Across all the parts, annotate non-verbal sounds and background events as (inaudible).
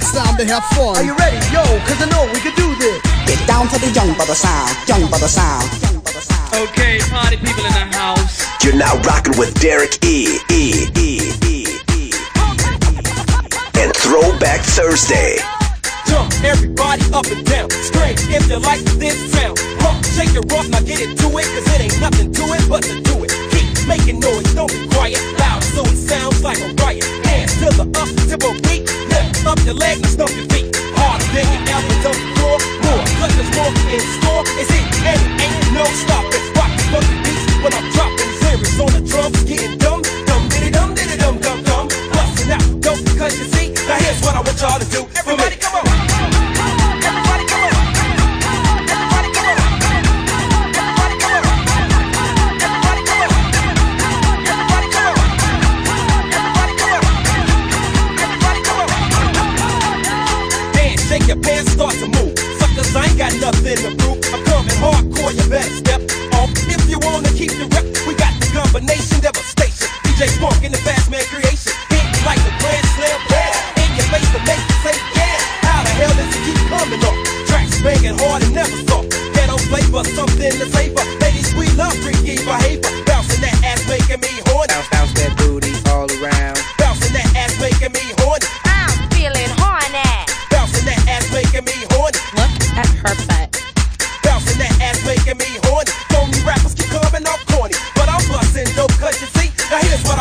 it's time to have fun. Are you ready? Yo, cause I know we can do this. Get down to the young brother sound, young brother sound. Okay, party people in the house. You're now rocking with Derek E. E. E. E. E. And Throwback Thursday. Jump everybody up and down. Straight if you like this sound. Rock, shake your rock, now get it to it, cause it ain't nothing to it but to do it making noise, don't be quiet. Loud, so it sounds like a riot. Hands to the up, tip a beat. Lift up your legs, and stomp your feet. Hard digging out the dump floor. More, cause there's more in store. It's it, and it ain't no stopping. Rock the funky beats when I'm dropping lyrics on the drums, getting dumb. Dum diddy dum diddy dum dum dum. Busting out dope, cause you see, now here's what I want y'all to do. haters, but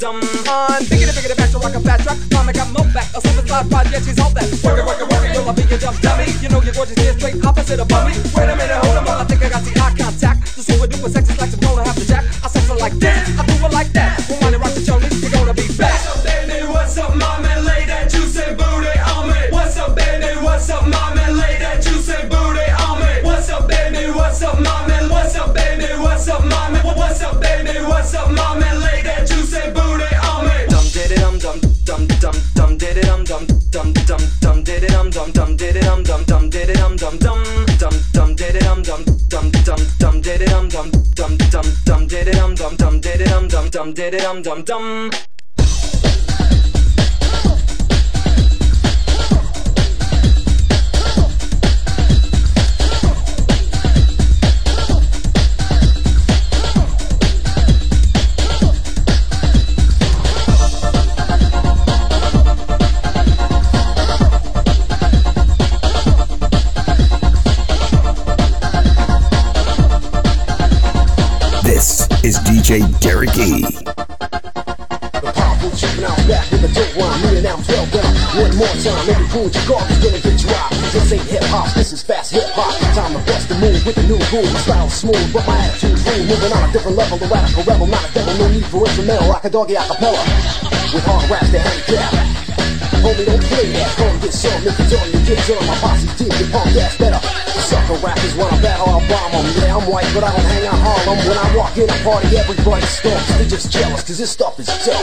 someone. Thinking of figuring back to rock a fat track. Mama got mo back. A super slide project. she's all that. Work it, work it, work it, you'll be your dumb dummy. You know your gorgeous is straight opposite of bummy. Wait a minute, hold dum did it dum dum dum DJ Derek E. The powerful chicken out back with a dope rhyme. Me now 12 down. One more time, every fool you garbage gonna get dropped. This ain't hip hop, this is fast hip hop. Time to bust the move with the new groove. My style's smooth, but my attitude's rude. Moving on a different level, the radical rebel, not a devil. No need for instrumental, rock a doggy acapella. With hard raps that handicap. Homie, don't play that. Come get some. If it's on you, get on. My posse's deep, your punk ass better. Sucker rappers when I battle, I'll bomb 'em. Yeah, I'm white, but I don't hang out Harlem. When I walk in a party, everybody stomps. They just jealous, cause this stuff is dope.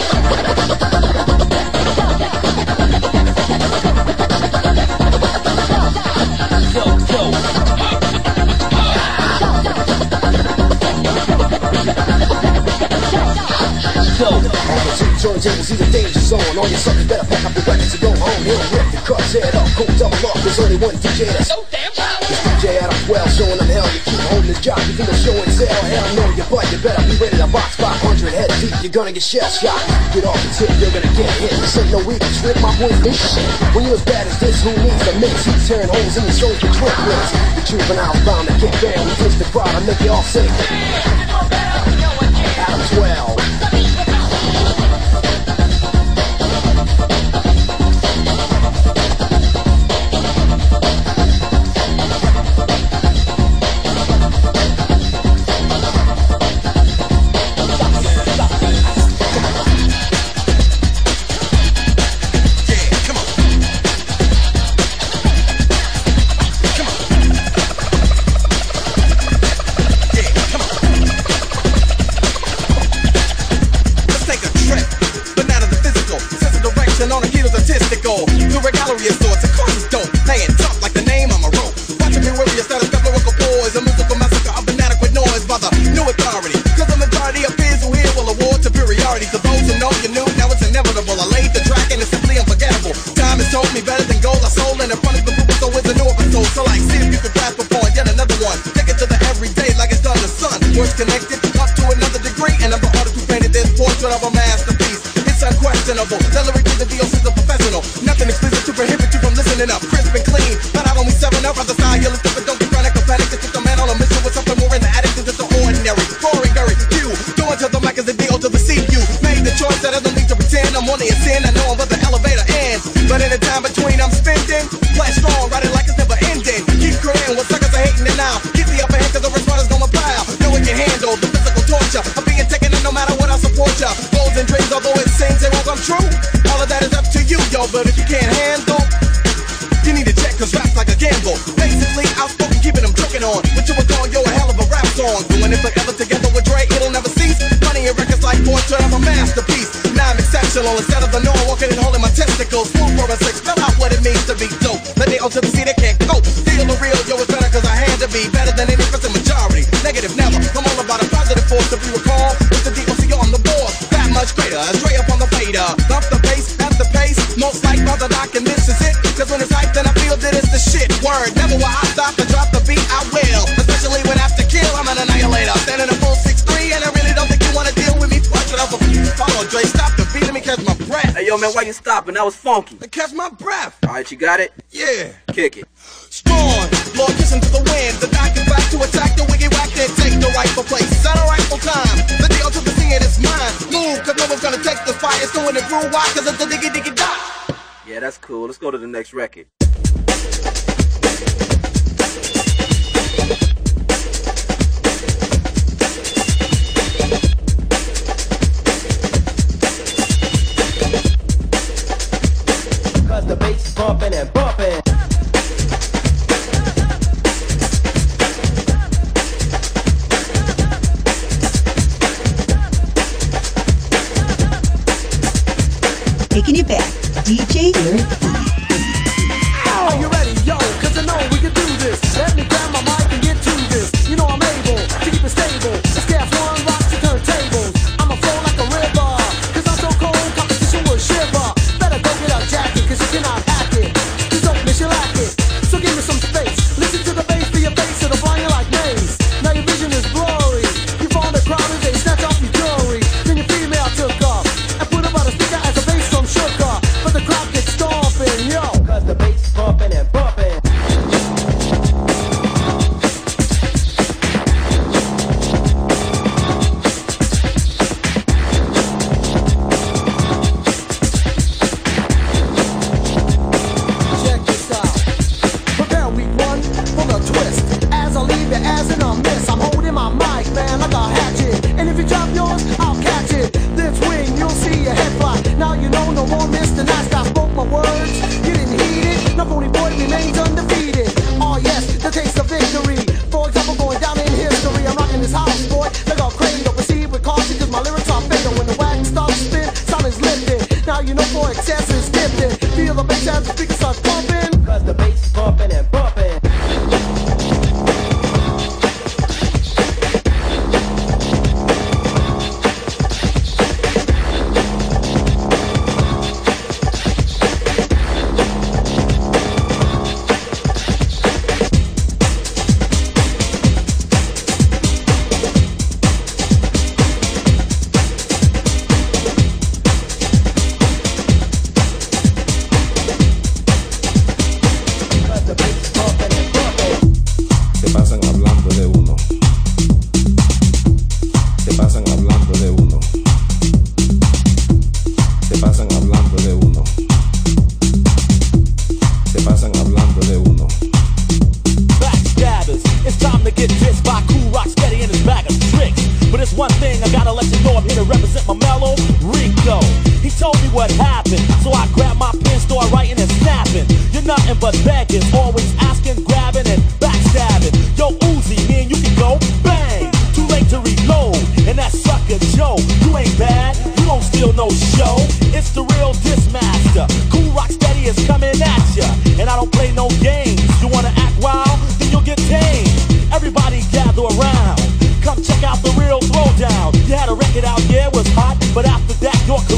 On the two turntables, see the danger zone. All your suckers better pack up your records and go home. He'll rip the cuts head up, go double up. There's only one DJ that's so damn. This DJ out of 12 showing them hell. You keep holding this job, you think the show and sell. Hell no, you butt, you better be ready to box 500 head deep. You're gonna get shell shot. Get off the tip, you're gonna get hit. This ain't no weekend trip, my boys big shit. When you as bad as this, who needs a mix? He's tearing holes in your shows with triplets. The juveniles bound to get banned. We twist the crowd and make you all sick. Out of 12. Explicit to prohibit you from listening up. Dre up on the fader. Bump the bass, at the pace. Most like brother Doc, and this is it. Cause when it's hype, then I feel that it's the shit. Word, never will I stop and drop the beat, I will. Especially when after kill, I'm an annihilator. Standing a full 6'3, and I really don't think you wanna deal with me. Watch it off Follow Dre, stop the beat, let me catch my breath. Hey, yo, man, why you stopping? That was funky. Catch my breath. All right, you got it? Yeah. Kick it. Strong, Lord kissing to the wind. The doc is back to attack the wiggy whack, then take the rightful place. At a rightful time. The deal to the mine. Move, cause no one's gonna take the fire. It's doing it through. Why? Cause it's the diggy diggy dot. Yeah, that's cool. Let's go to the next record. Cause the bass is bumping and bumping. Taking you back, DJ Eric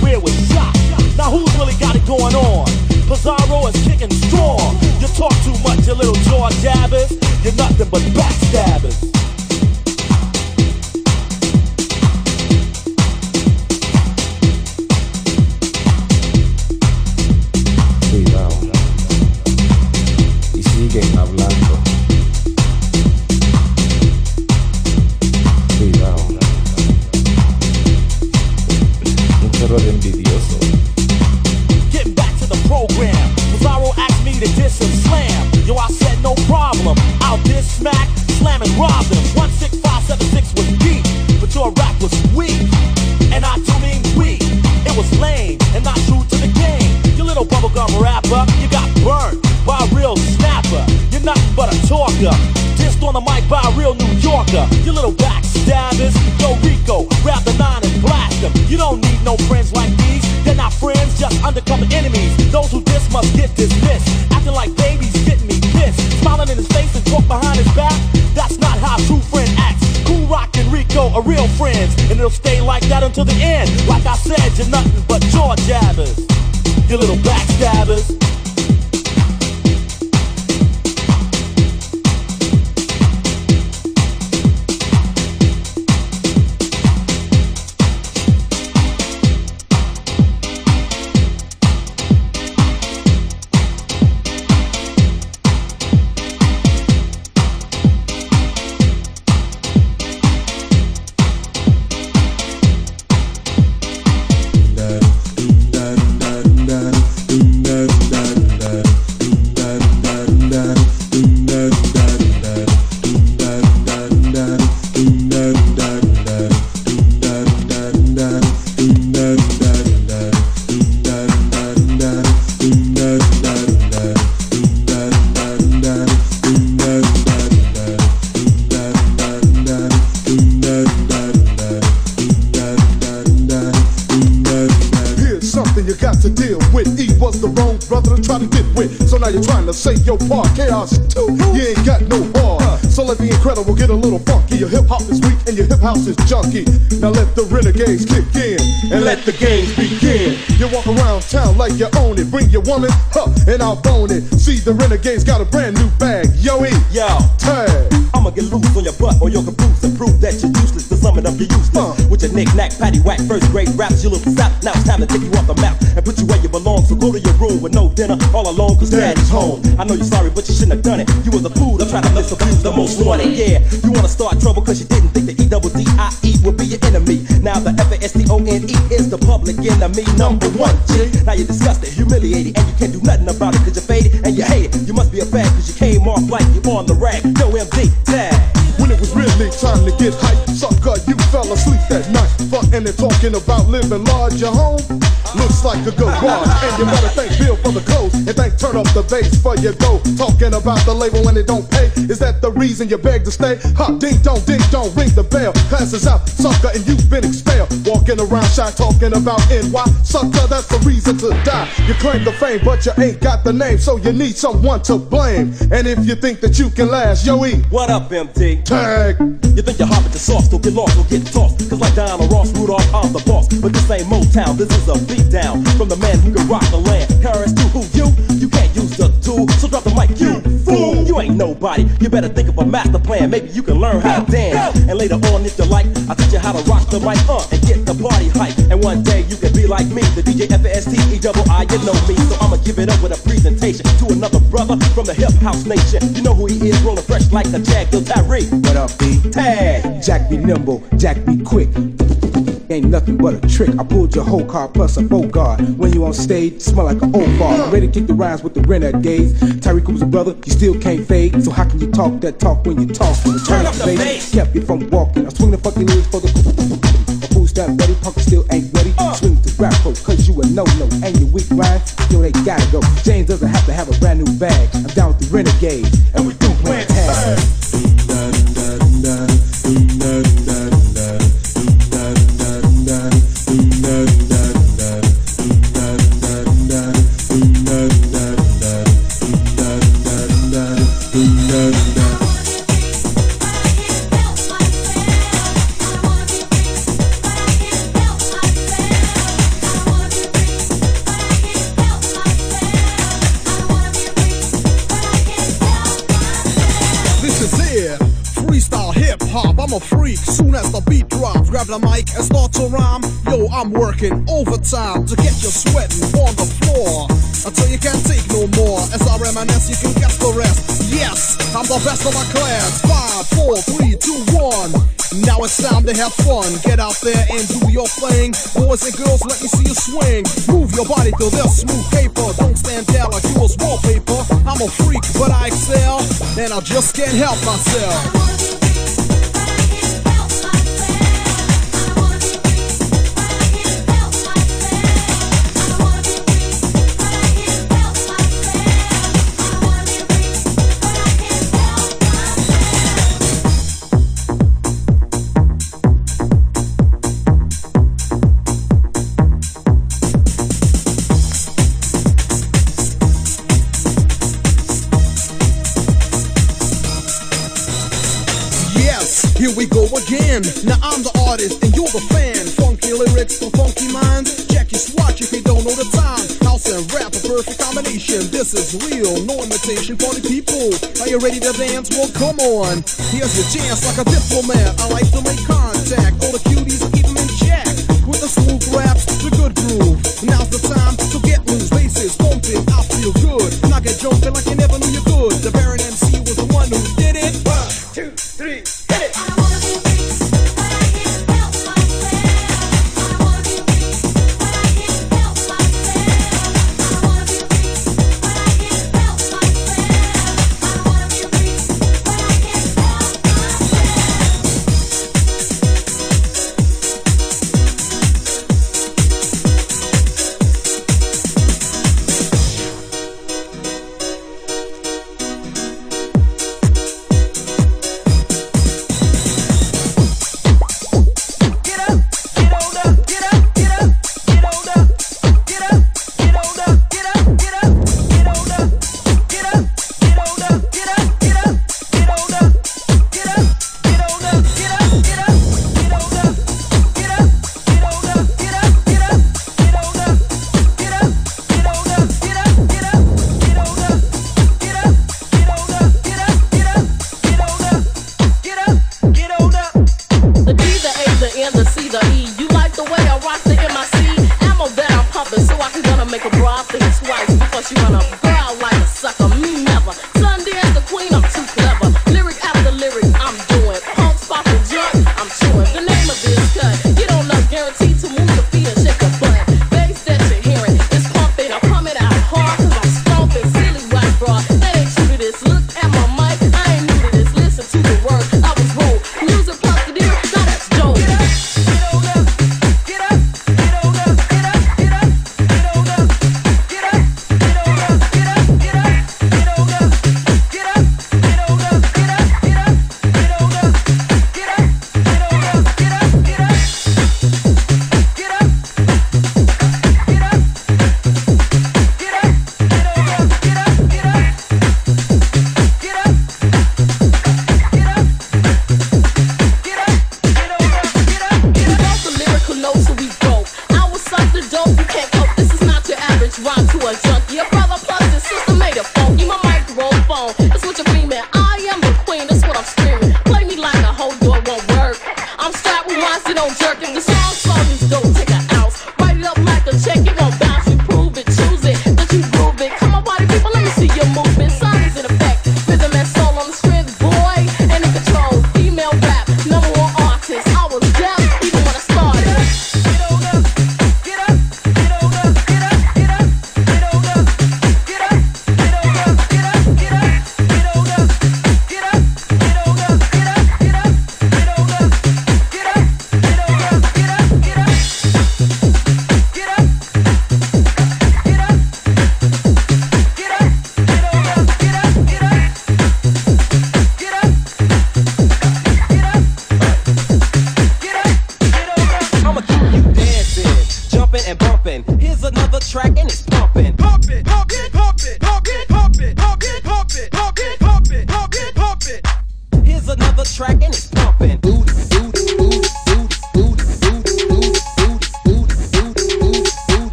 career was shot. Now who's really got it going on? Pizarro is kicking strong. You talk too much, you little jaw jabbers. You're nothing but backstabbers. Yorker. You little backstabbers. Yo, Rico, grab the nine and blast them. You don't need no friends like these. They're not friends, just undercover enemies. Those who diss must get dismissed. Acting like babies, getting me pissed. Smiling in his face and talk behind his back. That's not how a true friend acts. Cool Rock and Rico are real friends, and it'll stay like that until the end. Like I said, you're nothing but jaw jabbers. You little backstabbers. Your part. Chaos too. You ain't got no heart. So let the incredible get a little funky. Your hip hop is weak and your hip house is junky. Now let the renegades kick in and let the games begin. You walk around town like you own it. Bring your woman, huh, and I'll bone it. See the renegades got a brand new bag. Yo, E. Yo. Tag. I'ma get loose on your butt or you're confused and prove that you're useless to summon up your useless. Uh. With your knick-knack, patty whack, first grade raps, you little sap. Now it's time to take you off the map and put you where you belong. So go to your room with no dinner, all alone, cause daddy's home. I know you're sorry, but you shouldn't have done it. You was a fool, I tried to misabuse the most wanted. Yeah, you wanna start trouble cause you didn't think the E double D I E would be your enemy. Now the F A S T O N E is the public enemy number one. G. Now you're disgusted, humiliated, and you can't do nothing about it cause you're faded and you hate it. You must be a fag cause you came off like you on the rag. Yo, MD, tag. When it was really time to get hyped. Sucker, you fell asleep that night. Fucking and talking about living large. Your home looks like a good one. And you better thank Bill for the clothes. And thank Turn Up the Bass for your go. Talking about the label when it don't pay. Is that the reason you beg to stay? Ha, ding dong, ding dong, ring the bell. Classes out, sucker, and you've been expelled. Walking around shy talking about NY. Sucker, that's the reason to die. You claim the fame, but you ain't got the name. So you need someone to blame. And if you think that you can last, yo, E. What up, MD? Tag. You think you're hot with the sauce, don't get lost, don't get tossed. Cause like Donald Ross, Rudolph, I'm the boss. But this ain't Motown, this is a beat down from the man who can rock the land. Currents to who you? You can't use the tool, so drop the mic, you. You ain't nobody, you better think of a master plan. Maybe you can learn how to dance. And later on, if you like, I'll teach you how to rock the mic uh, and get the party hype. And one day you can be like me, the DJ F-A-S-T-E double I, you know me. So I'ma give it up with a presentation to another brother from the hip house nation. You know who he is, rolling fresh like a Jag, Yo Tyree. What up, B? Tag. Jack be nimble, Jack be quick. Ain't nothing but a trick. I pulled your whole car plus a boat guard. When you on stage, smell like an old bar. Ready to kick the rhymes with the renegades. was a brother, you still can't fade. So how can you talk that talk when you talk? Turn up the bass. Kept you from walking. I swing the fucking lyrics for the (laughs) a fool step ready, punker still ain't ready. Uh. Swing the rap cause you a no-no. And your weak rhymes, yo, they gotta go. James doesn't have to have a brand new bag. I'm down with the renegades, the best of my class. Five, four, three, two, one. Now it's time to have fun. Get out there and do your thing. Boys and girls, let me see you swing. Move your body to this smooth paper. Don't stand there like you was wallpaper. I'm a freak, but I excel, and I just can't help myself. Now I'm the artist and you're the fan. Funky lyrics for funky minds. Check your swatch if you don't know the time. House and rap, a perfect combination. This is real, no imitation. for the people, are you ready to dance? Well, come on. Here's your chance, like a diplomat. I like to make contact. All the cuties, keep them in check. With the smooth raps, the good groove. Now's the time to get loose. Bases pumping, I feel good. Knock it jumping like you never knew you could.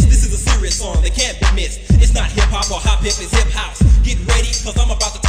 This is a serious song that can't be missed. It's not hip hop or hop hip, it's hip house. Get ready, cause I'm about to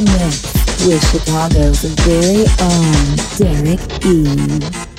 mix with Chicago's very own Derek E.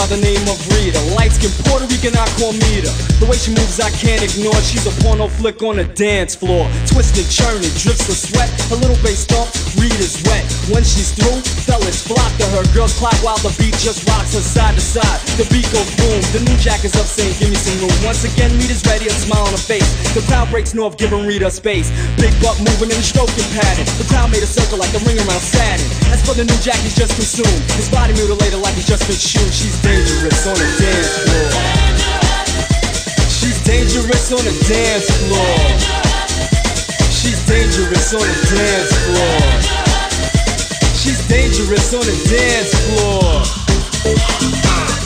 by the name of Rita. Light skin Puerto Rican, I call Mita. The way she moves, I can't ignore. She's a porno flick on the dance floor. Twisted, churning, drips of sweat. A little bass thump, Rita's wet. When she's through, fellas flock to her. Girls clap while the beat just rocks her side to side. The beat goes boom. The new jack is up saying, Give me some room. Once again, Rita's ready, a smile on her face. The crowd breaks north, giving Rita space. Big butt moving in the stroking pattern. The crowd made a circle like a ring around Saturn. As for the new jack, he's just consumed. His body mutilated like he's just been shoot. She's dangerous on the dance floor. She's dangerous on the dance floor. She's dangerous on the dance floor. She's dangerous on the dance floor.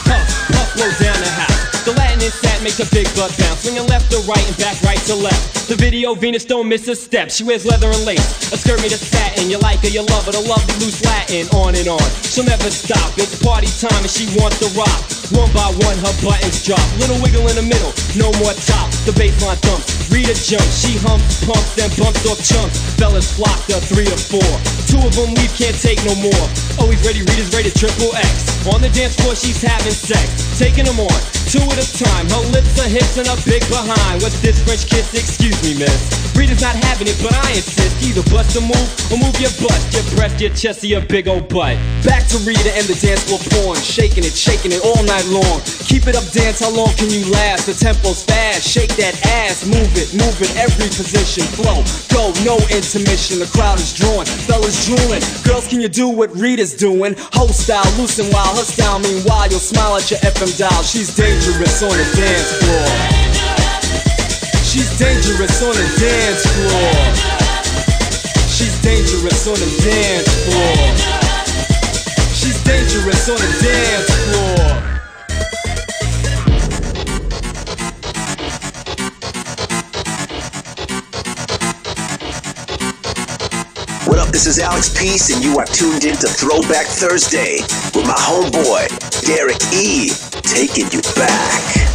Puff, puff, blow down the house. The Latin insat makes a big butt bounce. Swinging left to right and back right to left. The video Venus don't miss a step. She wears leather and lace. A skirt made of satin. You like her, you love her. The love the loose Latin. On and on. She'll never stop. It's party time and she wants to rock. One by one, her buttons drop. Little wiggle in the middle, no more top. The baseline thumps. Rita jumps. She humps, pumps, then bumps off chunks. Fellas flock to three or four. Two of them leave, can't take no more. Always ready, Rita's rated triple X. On the dance floor, she's having sex. Taking them on, two at a time. Her lips, her hips, and her big behind. What's this French kiss? Excuse me, miss. Rita's not having it, but I insist. Either bust a move or move your butt, your breast, your chest, or your big old butt. Back to Rita and the dance floor porn. Shaking it, shaking it all night long. Keep it up, dance, how long can you last? The tempo's fast, shake that ass. Move it, move it, every position. Flow, go, no intermission. The crowd is drawing, fellas drooling. Girls, can you do what Rita's doing? Whole style, loose and wild. Her style, meanwhile, you'll smile at your FM dial. She's dangerous on the dance floor. She's dangerous on the dance floor. She's dangerous on the dance floor. She's dangerous on the dance floor. What up? This is Alex Peace, and you are tuned in to Throwback Thursday with my homeboy, Derek E. Taking you back.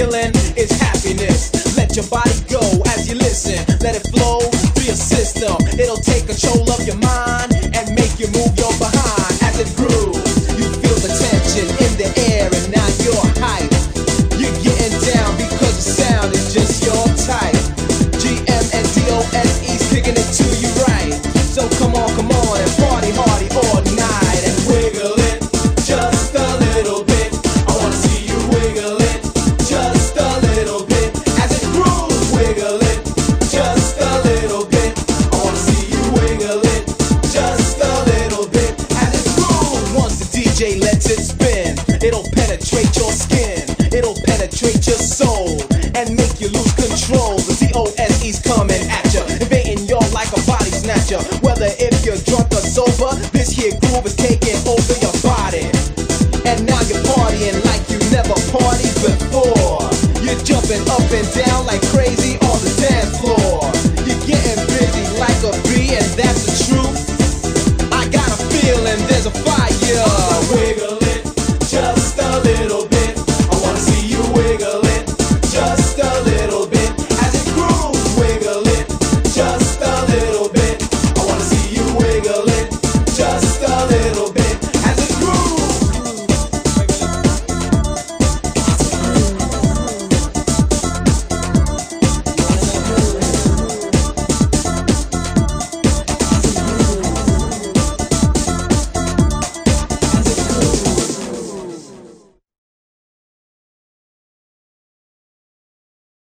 feeling is happiness. Let your body go as you listen, let it flow, be a system. Whether if you're drunk or sober, this here groove is taking over your body. And now you're partying like you never partied before. You're jumping up and down.